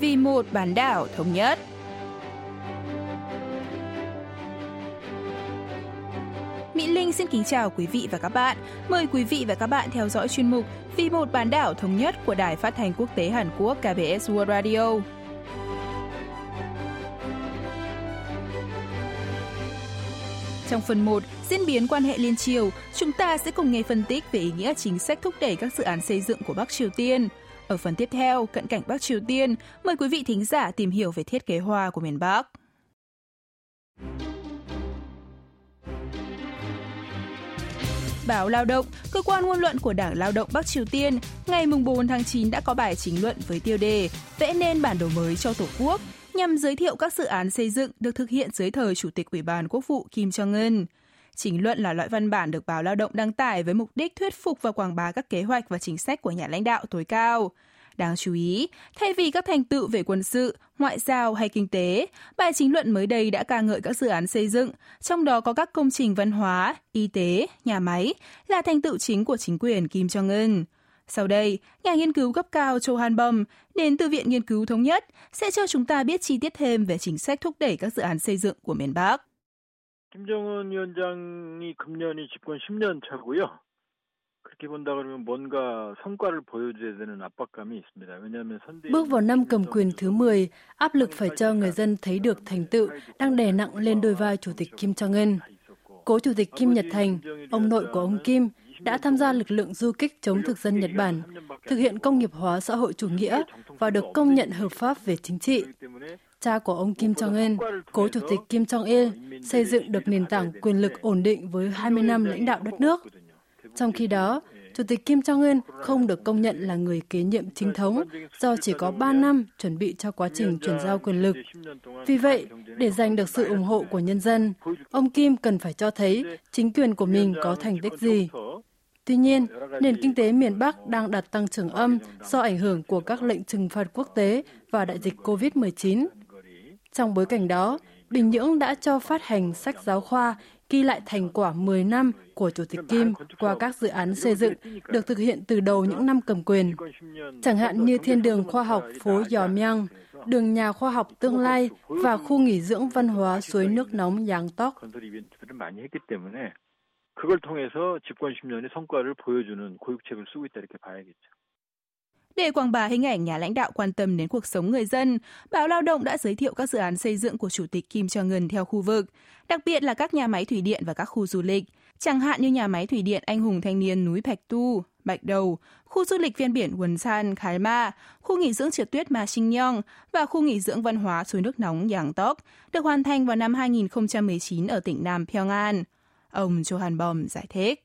vì một bán đảo thống nhất. Mỹ Linh xin kính chào quý vị và các bạn. Mời quý vị và các bạn theo dõi chuyên mục Vì một bán đảo thống nhất của Đài Phát thanh Quốc tế Hàn Quốc KBS World Radio. Trong phần 1, diễn biến quan hệ liên triều, chúng ta sẽ cùng nghe phân tích về ý nghĩa chính sách thúc đẩy các dự án xây dựng của Bắc Triều Tiên. Ở phần tiếp theo, cận cảnh Bắc Triều Tiên, mời quý vị thính giả tìm hiểu về thiết kế hoa của miền Bắc. Báo Lao động, cơ quan ngôn luận của Đảng Lao động Bắc Triều Tiên, ngày 4 tháng 9 đã có bài chính luận với tiêu đề Vẽ nên bản đồ mới cho Tổ quốc, nhằm giới thiệu các dự án xây dựng được thực hiện dưới thời Chủ tịch Ủy ban Quốc vụ Kim Jong-un. Chính luận là loại văn bản được báo Lao động đăng tải với mục đích thuyết phục và quảng bá các kế hoạch và chính sách của nhà lãnh đạo tối cao. Đáng chú ý, thay vì các thành tựu về quân sự, ngoại giao hay kinh tế, bài chính luận mới đây đã ca ngợi các dự án xây dựng, trong đó có các công trình văn hóa, y tế, nhà máy, là thành tựu chính của chính quyền Kim Jong-un. Sau đây, nhà nghiên cứu cấp cao Cho Han Bom đến từ Viện Nghiên cứu Thống nhất sẽ cho chúng ta biết chi tiết thêm về chính sách thúc đẩy các dự án xây dựng của miền Bắc. Kim Jong-un 위원장이 금년이 집권 10년 차고요. 그렇게 본다 그러면 뭔가 성과를 보여줘야 되는 압박감이 있습니다. 왜냐하면 선대 Bước vào năm cầm quyền thứ 10, áp lực phải cho người dân thấy được thành tựu đang đè nặng lên đôi vai Chủ tịch Kim Jong-un. Cố Chủ tịch Kim Nhật Thành, ông nội của ông Kim, đã tham gia lực lượng du kích chống thực dân Nhật Bản, thực hiện công nghiệp hóa xã hội chủ nghĩa và được công nhận hợp pháp về chính trị. Cha của ông Kim Jong-un, cố chủ tịch Kim Jong-il, xây dựng được nền tảng quyền lực ổn định với 20 năm lãnh đạo đất nước. Trong khi đó, Chủ tịch Kim Jong-un không được công nhận là người kế nhiệm chính thống do chỉ có 3 năm chuẩn bị cho quá trình chuyển giao quyền lực. Vì vậy, để giành được sự ủng hộ của nhân dân, ông Kim cần phải cho thấy chính quyền của mình có thành tích gì. Tuy nhiên, nền kinh tế miền Bắc đang đạt tăng trưởng âm do ảnh hưởng của các lệnh trừng phạt quốc tế và đại dịch COVID-19. Trong bối cảnh đó, Bình Nhưỡng đã cho phát hành sách giáo khoa ghi lại thành quả 10 năm của Chủ tịch Kim qua các dự án xây dựng được thực hiện từ đầu những năm cầm quyền. Chẳng hạn như Thiên đường khoa học phố Yomyang, đường nhà khoa học tương lai và khu nghỉ dưỡng văn hóa suối nước nóng Yangtok. 그걸 통해서 집권 10년의 성과를 보여주는 고육책을 쓰고 있다 이렇게 봐야겠죠. Để quảng bá hình ảnh nhà lãnh đạo quan tâm đến cuộc sống người dân, báo Lao động đã giới thiệu các dự án xây dựng của Chủ tịch Kim Jong-un theo khu vực, đặc biệt là các nhà máy thủy điện và các khu du lịch, chẳng hạn như nhà máy thủy điện Anh hùng thanh niên núi Bạch Tu, Bạch Đầu, khu du lịch ven biển Quần San, Khải Ma, khu nghỉ dưỡng trượt tuyết Ma Sinh Nhong và khu nghỉ dưỡng văn hóa suối nước nóng Giang Tóc, được hoàn thành vào năm 2019 ở tỉnh Nam Pyongan. Ông Johan Bom giải thích.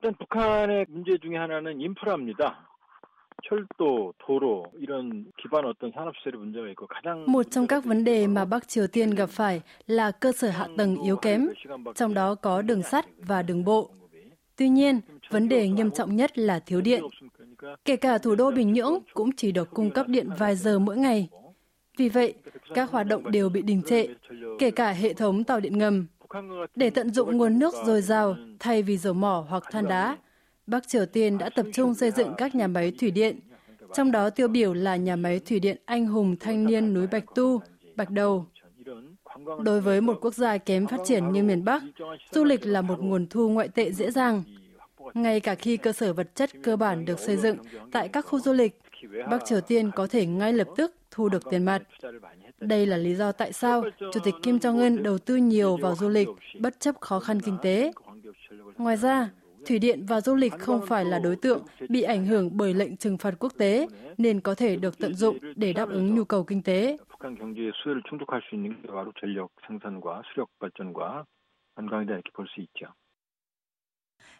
일단 북한의 문제 중에 하나는 인프라입니다. 철도, 도로 이런 기반 어떤 산업 시설의 문제가 있고 가장 Một trong các vấn đề mà Bắc Triều Tiên gặp phải là cơ sở hạ tầng yếu kém, trong đó có đường sắt và đường bộ. Tuy nhiên, vấn đề nghiêm trọng nhất là thiếu điện. Kể cả thủ đô Bình Nhưỡng cũng chỉ được cung cấp điện vài giờ mỗi ngày. Vì vậy, các hoạt động đều bị đình trệ, kể cả hệ thống tàu điện ngầm. Để tận dụng nguồn nước dồi dào thay vì dầu mỏ hoặc than đá, Bắc Triều Tiên đã tập trung xây dựng các nhà máy thủy điện, trong đó tiêu biểu là nhà máy thủy điện Anh hùng thanh niên núi Bạch Tu, Bạch Đầu. Đối với một quốc gia kém phát triển như miền Bắc, du lịch là một nguồn thu ngoại tệ dễ dàng. Ngay cả khi cơ sở vật chất cơ bản được xây dựng tại các khu du lịch, Bắc Triều Tiên có thể ngay lập tức thu được tiền mặt. Đây là lý do tại sao Chủ tịch Kim Jong-un đầu tư nhiều vào du lịch bất chấp khó khăn kinh tế. Ngoài ra, thủy điện và du lịch không phải là đối tượng bị ảnh hưởng bởi lệnh trừng phạt quốc tế nên có thể được tận dụng để đáp ứng nhu cầu kinh tế. 북한 경제의 수혜를 충족할 수 있는 게 바로 전력 생산과 수력 발전과 관광이다 이렇게 볼 수 있죠.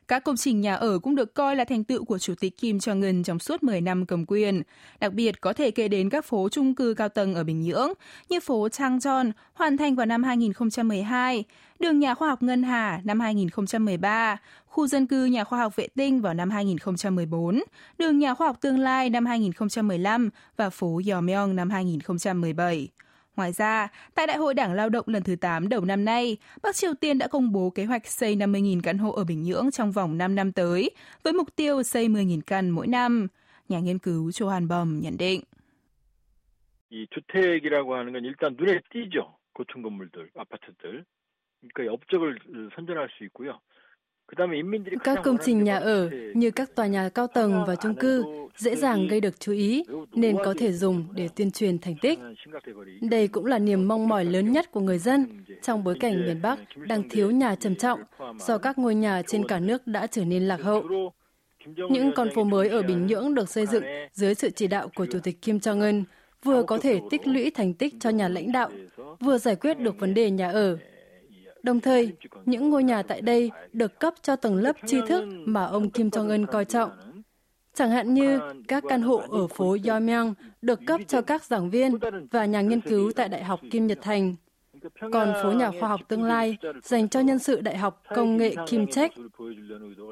Các công trình nhà ở cũng được coi là thành tựu của Chủ tịch Kim Jong-un trong suốt 10 năm cầm quyền. Đặc biệt có thể kể đến các phố chung cư cao tầng ở Bình Nhưỡng như phố Changjeon hoàn thành vào năm 2012, đường nhà khoa học Ngân Hà năm 2013, khu dân cư nhà khoa học vệ tinh vào năm 2014, đường nhà khoa học tương lai năm 2015 và phố Yomyong năm 2017. Ngoài ra, tại Đại hội Đảng Lao động lần thứ 8 đầu năm nay, Bắc Triều Tiên đã công bố kế hoạch xây 50.000 căn hộ ở Bình Nhưỡng trong vòng 5 năm tới, với mục tiêu xây 10.000 căn mỗi năm. Nhà nghiên cứu Cho Han Bom nhận định. 이 주택이라고 하는 건 일단 눈에 띄죠. 고층 건물들, 아파트들. 그러니까 업적을 선전할 수 있고요. Các công trình nhà ở như các tòa nhà cao tầng và chung cư dễ dàng gây được chú ý nên có thể dùng để tuyên truyền thành tích. Đây cũng là niềm mong mỏi lớn nhất của người dân trong bối cảnh miền Bắc đang thiếu nhà trầm trọng do các ngôi nhà trên cả nước đã trở nên lạc hậu. Những con phố mới ở Bình Nhưỡng được xây dựng dưới sự chỉ đạo của Chủ tịch Kim Jong-un vừa có thể tích lũy thành tích cho nhà lãnh đạo, vừa giải quyết được vấn đề nhà ở Đồng thời, những ngôi nhà tại đây được cấp cho tầng lớp tri thức mà ông Kim Jong-un coi trọng. Chẳng hạn như các căn hộ ở phố Yomyang được cấp cho các giảng viên và nhà nghiên cứu tại Đại học Kim Nhật Thành. Còn phố nhà khoa học tương lai dành cho nhân sự Đại học Công nghệ Kim Trách.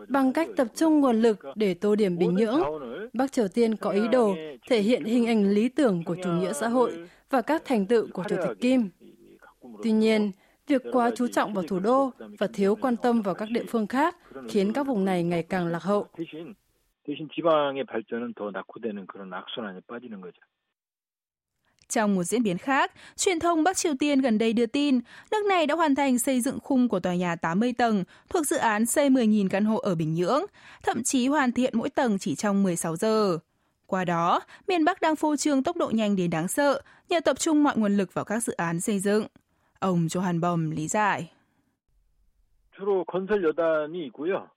Bằng cách tập trung nguồn lực để tô điểm Bình Nhưỡng, Bắc Triều Tiên có ý đồ thể hiện hình ảnh lý tưởng của chủ nghĩa xã hội và các thành tựu của Chủ tịch Kim. Tuy nhiên, Việc quá chú trọng vào thủ đô và thiếu quan tâm vào các địa phương khác khiến các vùng này ngày càng lạc hậu. Trong một diễn biến khác, truyền thông Bắc Triều Tiên gần đây đưa tin nước này đã hoàn thành xây dựng khung của tòa nhà 80 tầng thuộc dự án xây 10.000 căn hộ ở Bình Nhưỡng, thậm chí hoàn thiện mỗi tầng chỉ trong 16 giờ. Qua đó, miền Bắc đang phô trương tốc độ nhanh đến đáng sợ nhờ tập trung mọi nguồn lực vào các dự án xây dựng. Ông Johan Bom lý giải. 주로 건설 여단이 있고요.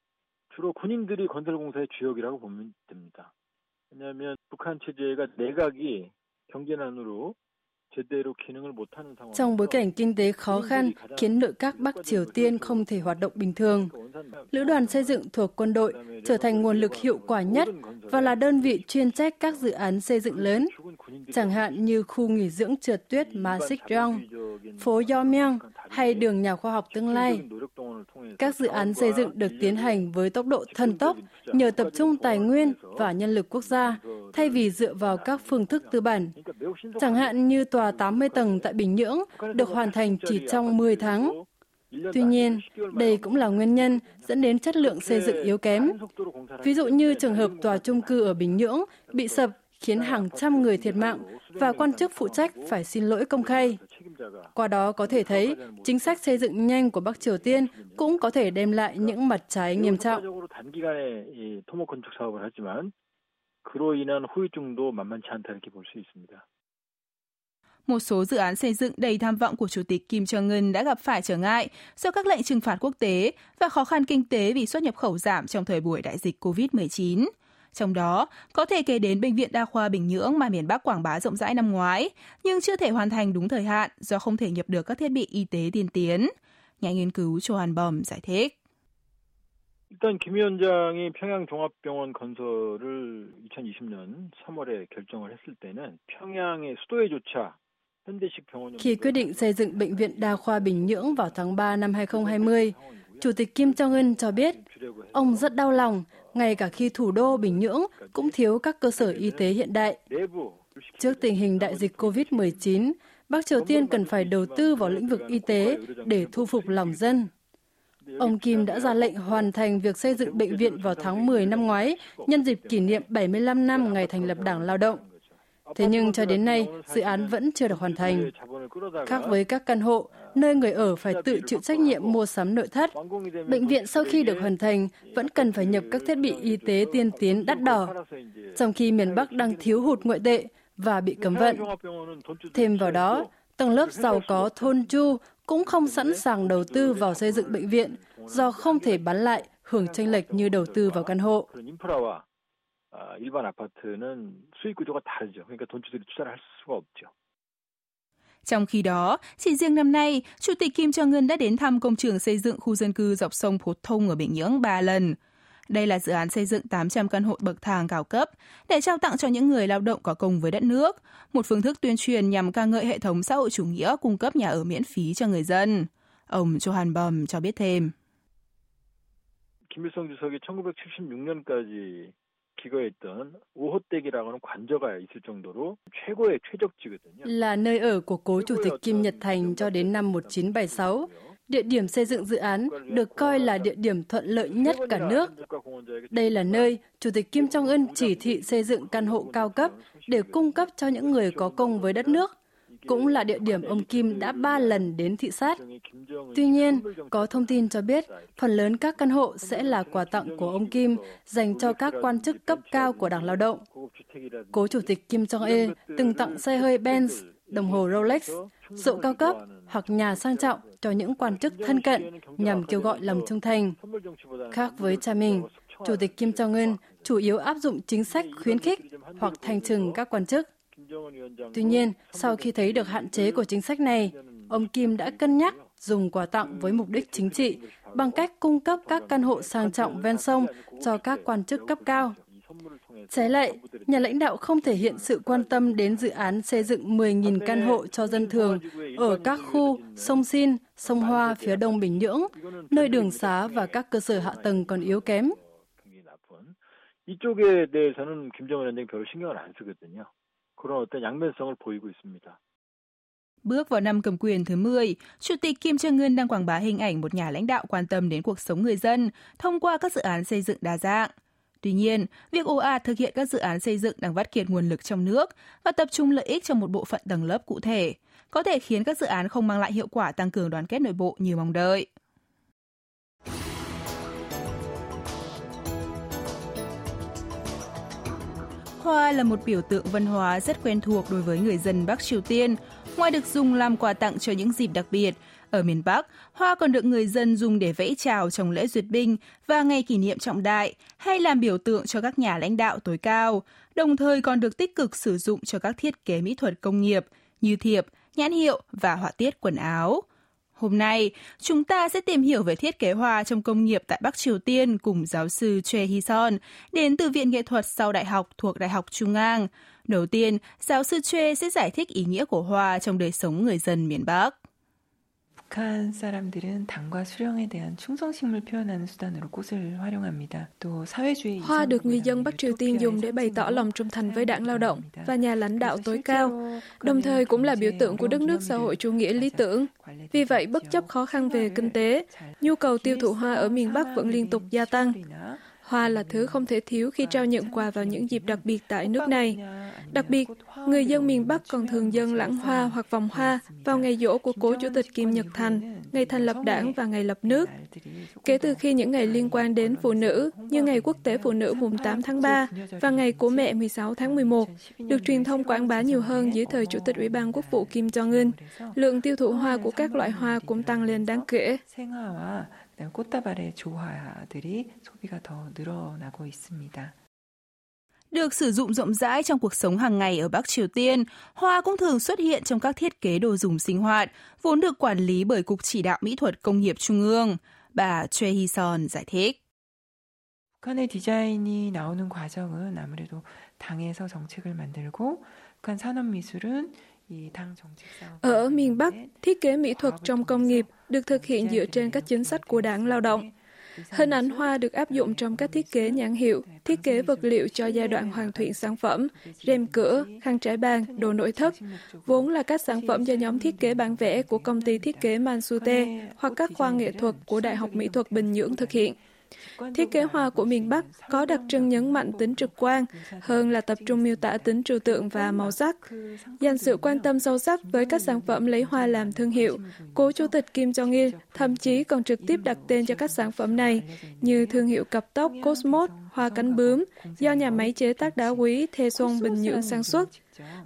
주로 군인들이 건설 공사의 주역이라고 보면 됩니다. 왜냐하면 북한 체제가 내각이 경제난으로 Trong bối cảnh kinh tế khó khăn khiến nội các Bắc Triều Tiên không thể hoạt động bình thường, Lữ đoàn xây dựng thuộc quân đội trở thành nguồn lực hiệu quả nhất và là đơn vị chuyên trách các dự án xây dựng lớn, chẳng hạn như khu nghỉ dưỡng trượt tuyết Ma Sik Rong, phố Yomyang hay đường nhà khoa học tương lai. Các dự án xây dựng được tiến hành với tốc độ thần tốc nhờ tập trung tài nguyên và nhân lực quốc gia thay vì dựa vào các phương thức tư bản. Chẳng hạn như tòa 80 tầng tại Bình Nhưỡng được hoàn thành chỉ trong 10 tháng. Tuy nhiên, đây cũng là nguyên nhân dẫn đến chất lượng xây dựng yếu kém. Ví dụ như trường hợp tòa chung cư ở Bình Nhưỡng bị sập khiến hàng trăm người thiệt mạng và quan chức phụ trách phải xin lỗi công khai. Qua đó có thể thấy, chính sách xây dựng nhanh của Bắc Triều Tiên cũng có thể đem lại những mặt trái nghiêm trọng Một số dự án xây dựng đầy tham vọng của Chủ tịch Kim Jong-un đã gặp phải trở ngại do các lệnh trừng phạt quốc tế và khó khăn kinh tế vì xuất nhập khẩu giảm trong thời buổi đại dịch COVID-19. Trong đó, có thể kể đến Bệnh viện Đa khoa Bình Nhưỡng mà miền Bắc quảng bá rộng rãi năm ngoái, nhưng chưa thể hoàn thành đúng thời hạn do không thể nhập được các thiết bị y tế tiên tiến. Nhà nghiên cứu Johan Bom giải thích. 일단 김 위원장이 평양 종합병원 건설을 2020년 3월에 결정을 했을 때는 평양의 수도에조차 khi quyết định xây dựng Bệnh viện Đa khoa Bình Nhưỡng vào tháng 3 năm 2020, Chủ tịch Kim Jong-un cho biết ông rất đau lòng ngay cả khi thủ đô Bình Nhưỡng cũng thiếu các cơ sở y tế hiện đại. Trước tình hình đại dịch COVID-19, Bắc Triều Tiên cần phải đầu tư vào lĩnh vực y tế để thu phục lòng dân. Ông Kim đã ra lệnh hoàn thành việc xây dựng bệnh viện vào tháng 10 năm ngoái, nhân dịp kỷ niệm 75 năm ngày thành lập Đảng Lao động. Thế nhưng cho đến nay, dự án vẫn chưa được hoàn thành. Khác với các căn hộ, nơi người ở phải tự chịu trách nhiệm mua sắm nội thất, bệnh viện sau khi được hoàn thành vẫn cần phải nhập các thiết bị y tế tiên tiến đắt đỏ, trong khi miền Bắc đang thiếu hụt ngoại tệ và bị cấm vận. Thêm vào đó, tầng lớp giàu có thôn Chu cũng không sẵn sàng đầu tư vào xây dựng bệnh viện do không thể bán lại hưởng tranh lệch như đầu tư vào căn hộ. 일반 아파트는 수익 구조가 다르죠. 그러니까 돈주들이 투자를 할 수가 없죠. Trong khi đó, chỉ riêng năm nay, Chủ tịch Kim Jong-un đã đến thăm công trường xây dựng khu dân cư dọc sông Phổ Thông ở Bình Nhưỡng 3 lần. Đây là dự án xây dựng 800 căn hộ bậc thang cao cấp để trao tặng cho những người lao động có công với đất nước, một phương thức tuyên truyền nhằm ca ngợi hệ thống xã hội chủ nghĩa cung cấp nhà ở miễn phí cho người dân. Ông Johan Bom cho biết thêm. 김일성 주석이 1976년까지 기거했던 오호댁이라고 하는 관저가 있을 정도로 최고의 최적지거든요. Là nơi ở của cố chủ tịch Kim Nhật Thành cho đến năm 1976. Địa điểm xây dựng dự án được coi là địa điểm thuận lợi nhất cả nước. Đây là nơi Chủ tịch Kim Jong-un chỉ thị xây dựng căn hộ cao cấp để cung cấp cho những người có công với đất nước. Cũng là địa điểm ông Kim đã ba lần đến thị sát. Tuy nhiên, có thông tin cho biết phần lớn các căn hộ sẽ là quà tặng của ông Kim dành cho các quan chức cấp cao của Đảng Lao động. Cố Chủ tịch Kim Jong-il từng tặng xe hơi Benz, đồng hồ Rolex, rượu cao cấp hoặc nhà sang trọng cho những quan chức thân cận nhằm kêu gọi lòng trung thành. Khác với cha mình, Chủ tịch Kim Jong-un chủ yếu áp dụng chính sách khuyến khích hoặc thành trừng các quan chức. Tuy nhiên, sau khi thấy được hạn chế của chính sách này, ông Kim đã cân nhắc dùng quà tặng với mục đích chính trị bằng cách cung cấp các căn hộ sang trọng ven sông cho các quan chức cấp cao. Trái lại, nhà lãnh đạo không thể hiện sự quan tâm đến dự án xây dựng 10.000 căn hộ cho dân thường ở các khu sông Sin, sông Hoa phía đông Bình Nhưỡng, nơi đường xá và các cơ sở hạ tầng còn yếu kém. 이쪽에 대해서는 김정은 위원장이 별로 신경을 안 쓰거든요. 그런 어떤 양면성을 보이고 있습니다. Bước vào năm cầm quyền thứ 10, Chủ tịch Kim Jong-un đang quảng bá hình ảnh một nhà lãnh đạo quan tâm đến cuộc sống người dân thông qua các dự án xây dựng đa dạng. Tuy nhiên, việc ồ ạt thực hiện các dự án xây dựng đang vắt kiệt nguồn lực trong nước và tập trung lợi ích cho một bộ phận tầng lớp cụ thể, có thể khiến các dự án không mang lại hiệu quả tăng cường đoàn kết nội bộ như mong đợi. Hoa là một biểu tượng văn hóa rất quen thuộc đối với người dân Bắc Triều Tiên. Ngoài được dùng làm quà tặng cho những dịp đặc biệt, ở miền Bắc, hoa còn được người dân dùng để vẫy chào trong lễ duyệt binh và ngày kỷ niệm trọng đại hay làm biểu tượng cho các nhà lãnh đạo tối cao, đồng thời còn được tích cực sử dụng cho các thiết kế mỹ thuật công nghiệp như thiệp, nhãn hiệu và họa tiết quần áo. Hôm nay, chúng ta sẽ tìm hiểu về thiết kế hoa trong công nghiệp tại Bắc Triều Tiên cùng giáo sư Choi Hee-son, đến từ Viện Nghệ thuật sau đại học thuộc Đại học Trung Ngang. Đầu tiên, giáo sư Choi sẽ giải thích ý nghĩa của hoa trong đời sống người dân miền Bắc. 북한 사람들은 당과 수령에 대한 충성심을 표현하는 수단으로 꽃을 활용합니다. 또 사회주의 Hoa được người dân Bắc Triều Tiên dùng để bày tỏ lòng trung thành với đảng lao động và nhà lãnh đạo tối cao, đồng thời cũng là biểu tượng của đất nước xã hội chủ nghĩa lý tưởng. Vì vậy, bất chấp khó khăn về kinh tế, nhu cầu tiêu thụ hoa ở miền Bắc vẫn liên tục gia tăng. Hoa là thứ không thể thiếu khi trao nhận quà vào những dịp đặc biệt tại nước này. Đặc biệt, người dân miền Bắc còn thường dâng lãng hoa hoặc vòng hoa vào ngày dỗ của cố chủ tịch Kim Nhật Thành, ngày thành lập đảng và ngày lập nước. Kể từ khi những ngày liên quan đến phụ nữ, như ngày quốc tế phụ nữ mùng 8 tháng 3 và ngày của mẹ 16 tháng 11, được truyền thông quảng bá nhiều hơn dưới thời Chủ tịch Ủy ban Quốc vụ Kim Jong-un, lượng tiêu thụ hoa của các loại hoa cũng tăng lên đáng kể. 꽃다발의 조화들이 소비가 더 늘어나고 있습니다. Được sử dụng rộng rãi trong cuộc sống hàng ngày ở Bắc Triều Tiên, hoa cũng thường xuất hiện trong các thiết kế đồ dùng sinh hoạt, vốn được quản lý bởi Cục Chỉ đạo Mỹ thuật Công nghiệp Trung ương. Bà Choi Hee-son giải thích. 북한의 디자인이 나오는 과정은 아무래도 당에서 정책을 만들고 북한 산업 미술은 ở miền Bắc, thiết kế mỹ thuật trong công nghiệp được thực hiện dựa trên các chính sách của đảng lao động. Hình ảnh hoa được áp dụng trong các thiết kế nhãn hiệu, thiết kế vật liệu cho giai đoạn hoàn thiện sản phẩm, rèm cửa, khăn trải bàn, đồ nội thất, vốn là các sản phẩm do nhóm thiết kế bản vẽ của công ty thiết kế Mansute hoặc các khoa nghệ thuật của Đại học Mỹ thuật Bình Nhưỡng thực hiện. Thiết kế hoa của miền Bắc có đặc trưng nhấn mạnh tính trực quan hơn là tập trung miêu tả tính trừu tượng và màu sắc. Dành sự quan tâm sâu sắc với các sản phẩm lấy hoa làm thương hiệu, cố chủ tịch Kim Jong-il thậm chí còn trực tiếp đặt tên cho các sản phẩm này như thương hiệu cặp tóc Cosmos, hoa cánh bướm do nhà máy chế tác đá quý Thê Xuân Bình Nhưỡng sản xuất.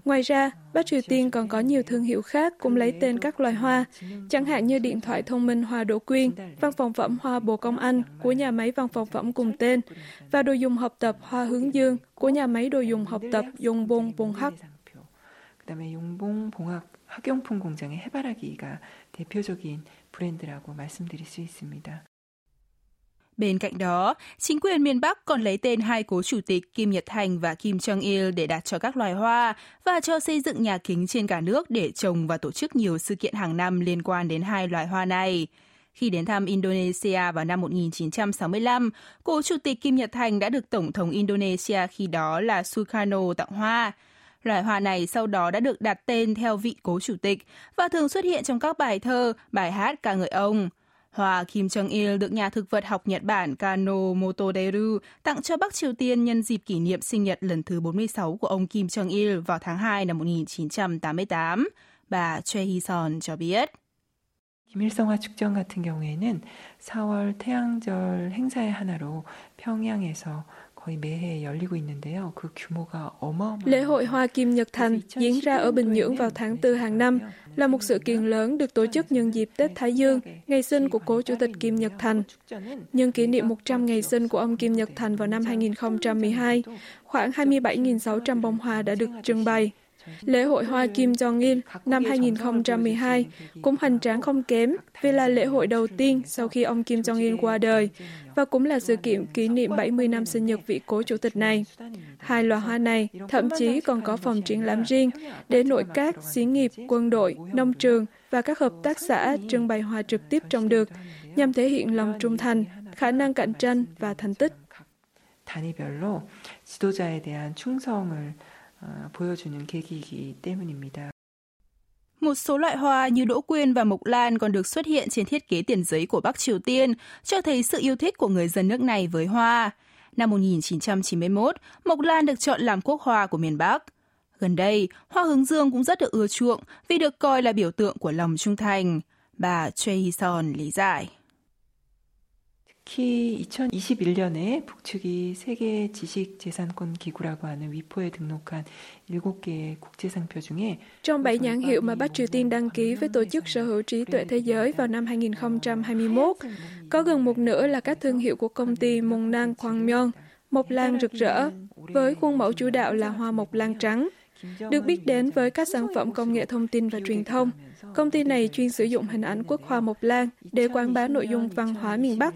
Ngoài ra, Bắc Triều Tiên còn có nhiều thương hiệu khác cũng lấy tên các loài hoa, chẳng hạn như điện thoại thông minh Hoa Đỗ Quyên, văn phòng phẩm Hoa Bồ Công Anh của nhà máy văn phòng phẩm cùng tên, và đồ dùng học tập Hoa Hướng Dương của nhà máy đồ dùng học tập Yongbong Bonghak. 그다음에 용봉 봉학 학용품 공장의 해바라기가 대표적인 브랜드라고 말씀드릴 수 있습니다. Bên cạnh đó, chính quyền miền Bắc còn lấy tên hai cố chủ tịch Kim Nhật Thành và Kim Jong Il để đặt cho các loài hoa và cho xây dựng nhà kính trên cả nước để trồng và tổ chức nhiều sự kiện hàng năm liên quan đến hai loài hoa này. Khi đến thăm Indonesia vào năm 1965, cố chủ tịch Kim Nhật Thành đã được Tổng thống Indonesia khi đó là Sukarno tặng hoa. Loài hoa này sau đó đã được đặt tên theo vị cố chủ tịch và thường xuất hiện trong các bài thơ, bài hát ca ngợi ông. Hoa Kim Jong-il được nhà thực vật học Nhật Bản Kano Motoderu tặng cho Bắc Triều Tiên nhân dịp kỷ niệm sinh nhật lần thứ 46 của ông Kim Jong-il vào tháng 2 năm 1988. Bà Choi Hee-son cho biết. 김일성화 축전 같은 경우에는 4월 태양절 행사의 하나로 평양에서 Lễ hội Hoa Kim Nhật Thành diễn ra ở Bình Nhưỡng vào tháng 4 hàng năm là một sự kiện lớn được tổ chức nhân dịp Tết Thái Dương, ngày sinh của cố chủ tịch Kim Nhật Thành. Nhân kỷ niệm 100 ngày sinh của ông Kim Nhật Thành vào năm 2012, khoảng 27.600 bông hoa đã được trưng bày. Lễ hội Hoa Kim Jong-il năm 2012 cũng hoành tráng không kém vì là lễ hội đầu tiên sau khi ông Kim Jong-il qua đời và cũng là sự kiện kỷ niệm 70 năm sinh nhật vị cố chủ tịch này. Hai loài hoa này thậm chí còn có phòng triển lãm riêng để nội các, xí nghiệp, quân đội, nông trường và các hợp tác xã trưng bày hoa trực tiếp trồng được nhằm thể hiện lòng trung thành, khả năng cạnh tranh và thành tích. 단위별로 지도자에 대한 충성을 보여주는 계기이기 때문입니다. Một số loại hoa như đỗ quyên và mộc lan còn được xuất hiện trên thiết kế tiền giấy của Bắc Triều Tiên, cho thấy sự yêu thích của người dân nước này với hoa. Năm 1991, mộc lan được chọn làm quốc hoa của miền Bắc. Gần đây, hoa hướng dương cũng rất được ưa chuộng vì được coi là biểu tượng của lòng trung thành. Bà Choi Hee-son lý giải. 특히 2021년에 북측이 세계 지식재산권 기구라고 하는 위포에 등록한 7개의 국제상표 중에 Trong 7 nhãn hiệu mà Bắc Triều Tiên đăng ký với Tổ chức Sở hữu trí tuệ thế giới vào năm 2021, có gần một nửa là các thương hiệu của công ty Mông Năng Kwangmyeong, mộc lan rực rỡ, với khuôn mẫu chủ đạo là hoa mộc lan trắng. Được biết đến với các sản phẩm công nghệ thông tin và truyền thông, công ty này chuyên sử dụng hình ảnh quốc hoa mộc lan để quảng bá nội dung văn hóa miền Bắc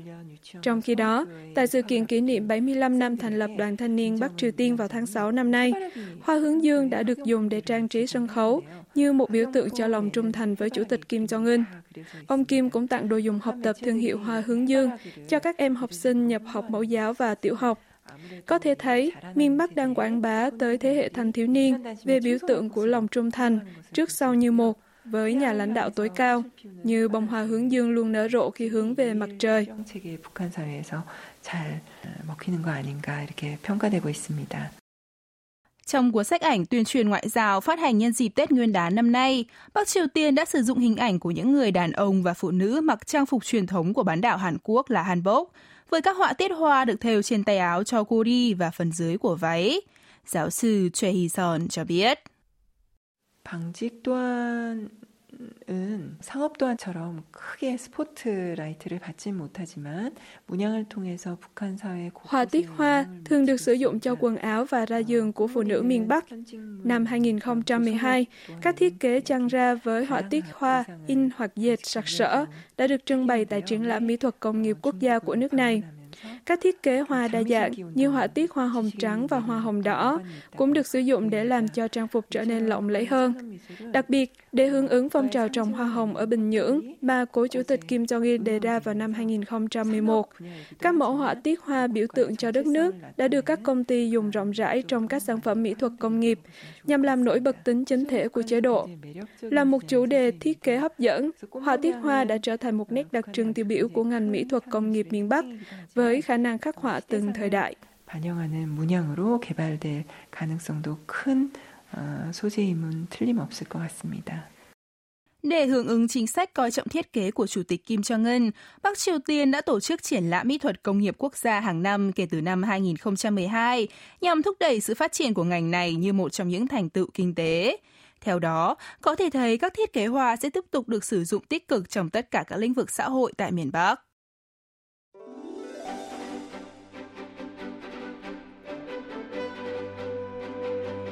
trong khi đó, tại sự kiện kỷ niệm 75 năm thành lập Đoàn Thanh niên Bắc Triều Tiên vào tháng 6 năm nay, hoa hướng dương đã được dùng để trang trí sân khấu như một biểu tượng cho lòng trung thành với Chủ tịch Kim Jong-un. Ông Kim cũng tặng đồ dùng học tập thương hiệu hoa hướng dương cho các em học sinh nhập học mẫu giáo và tiểu học. Có thể thấy, miền Bắc đang quảng bá tới thế hệ thanh thiếu niên về biểu tượng của lòng trung thành, trước sau như một, với nhà lãnh đạo tối cao, như bông hoa hướng dương luôn nở rộ khi hướng về mặt trời. Trong cuốn sách ảnh tuyên truyền ngoại giao phát hành nhân dịp Tết Nguyên đán năm nay, Bắc Triều Tiên đã sử dụng hình ảnh của những người đàn ông và phụ nữ mặc trang phục truyền thống của bán đảo Hàn Quốc là hanbok, với các họa tiết hoa được thêu trên tay áo cho kuri và phần dưới của váy. Giáo sư Choi Hee-son cho biết. 방직 또한 은 상업 도안처럼 크게 스포트라이트를 받진 못하지만 문양을 통해서 북한 사회 Hoa tiết hoa thường được sử dụng cho quần áo và ra giường của phụ nữ miền Bắc. Năm 2012, các thiết kế trang ra với họa tiết hoa, in hoặc dệt sặc sỡ đã được trưng bày tại triển lãm mỹ thuật công nghiệp quốc gia của nước này. Các thiết kế hoa đa dạng như họa tiết hoa hồng trắng và hoa hồng đỏ cũng được sử dụng để làm cho trang phục trở nên lộng lẫy hơn. Đặc biệt, để hướng ứng phong trào trồng hoa hồng ở Bình Nhưỡng mà cố chủ tịch Kim Jong-il đề ra vào năm 2011, các mẫu họa tiết hoa biểu tượng cho đất nước đã được các công ty dùng rộng rãi trong các sản phẩm mỹ thuật công nghiệp nhằm làm nổi bật tính chính thể của chế độ. Là một chủ đề thiết kế hấp dẫn, họa tiết hoa đã trở thành một nét đặc trưng tiêu biểu của ngành mỹ thuật công nghiệp miền Bắc với khả năng khắc họa từng thời đại. 반영하는 문양으로 개발될 가능성도 큰 소재임은 틀림없을 것 같습니다. Để hưởng ứng chính sách coi trọng thiết kế của Chủ tịch Kim Jong-un, Bắc Triều Tiên đã tổ chức triển lãm mỹ thuật công nghiệp quốc gia hàng năm kể từ năm 2012 nhằm thúc đẩy sự phát triển của ngành này như một trong những thành tựu kinh tế. Theo đó, có thể thấy các thiết kế hoa sẽ tiếp tục được sử dụng tích cực trong tất cả các lĩnh vực xã hội tại miền Bắc.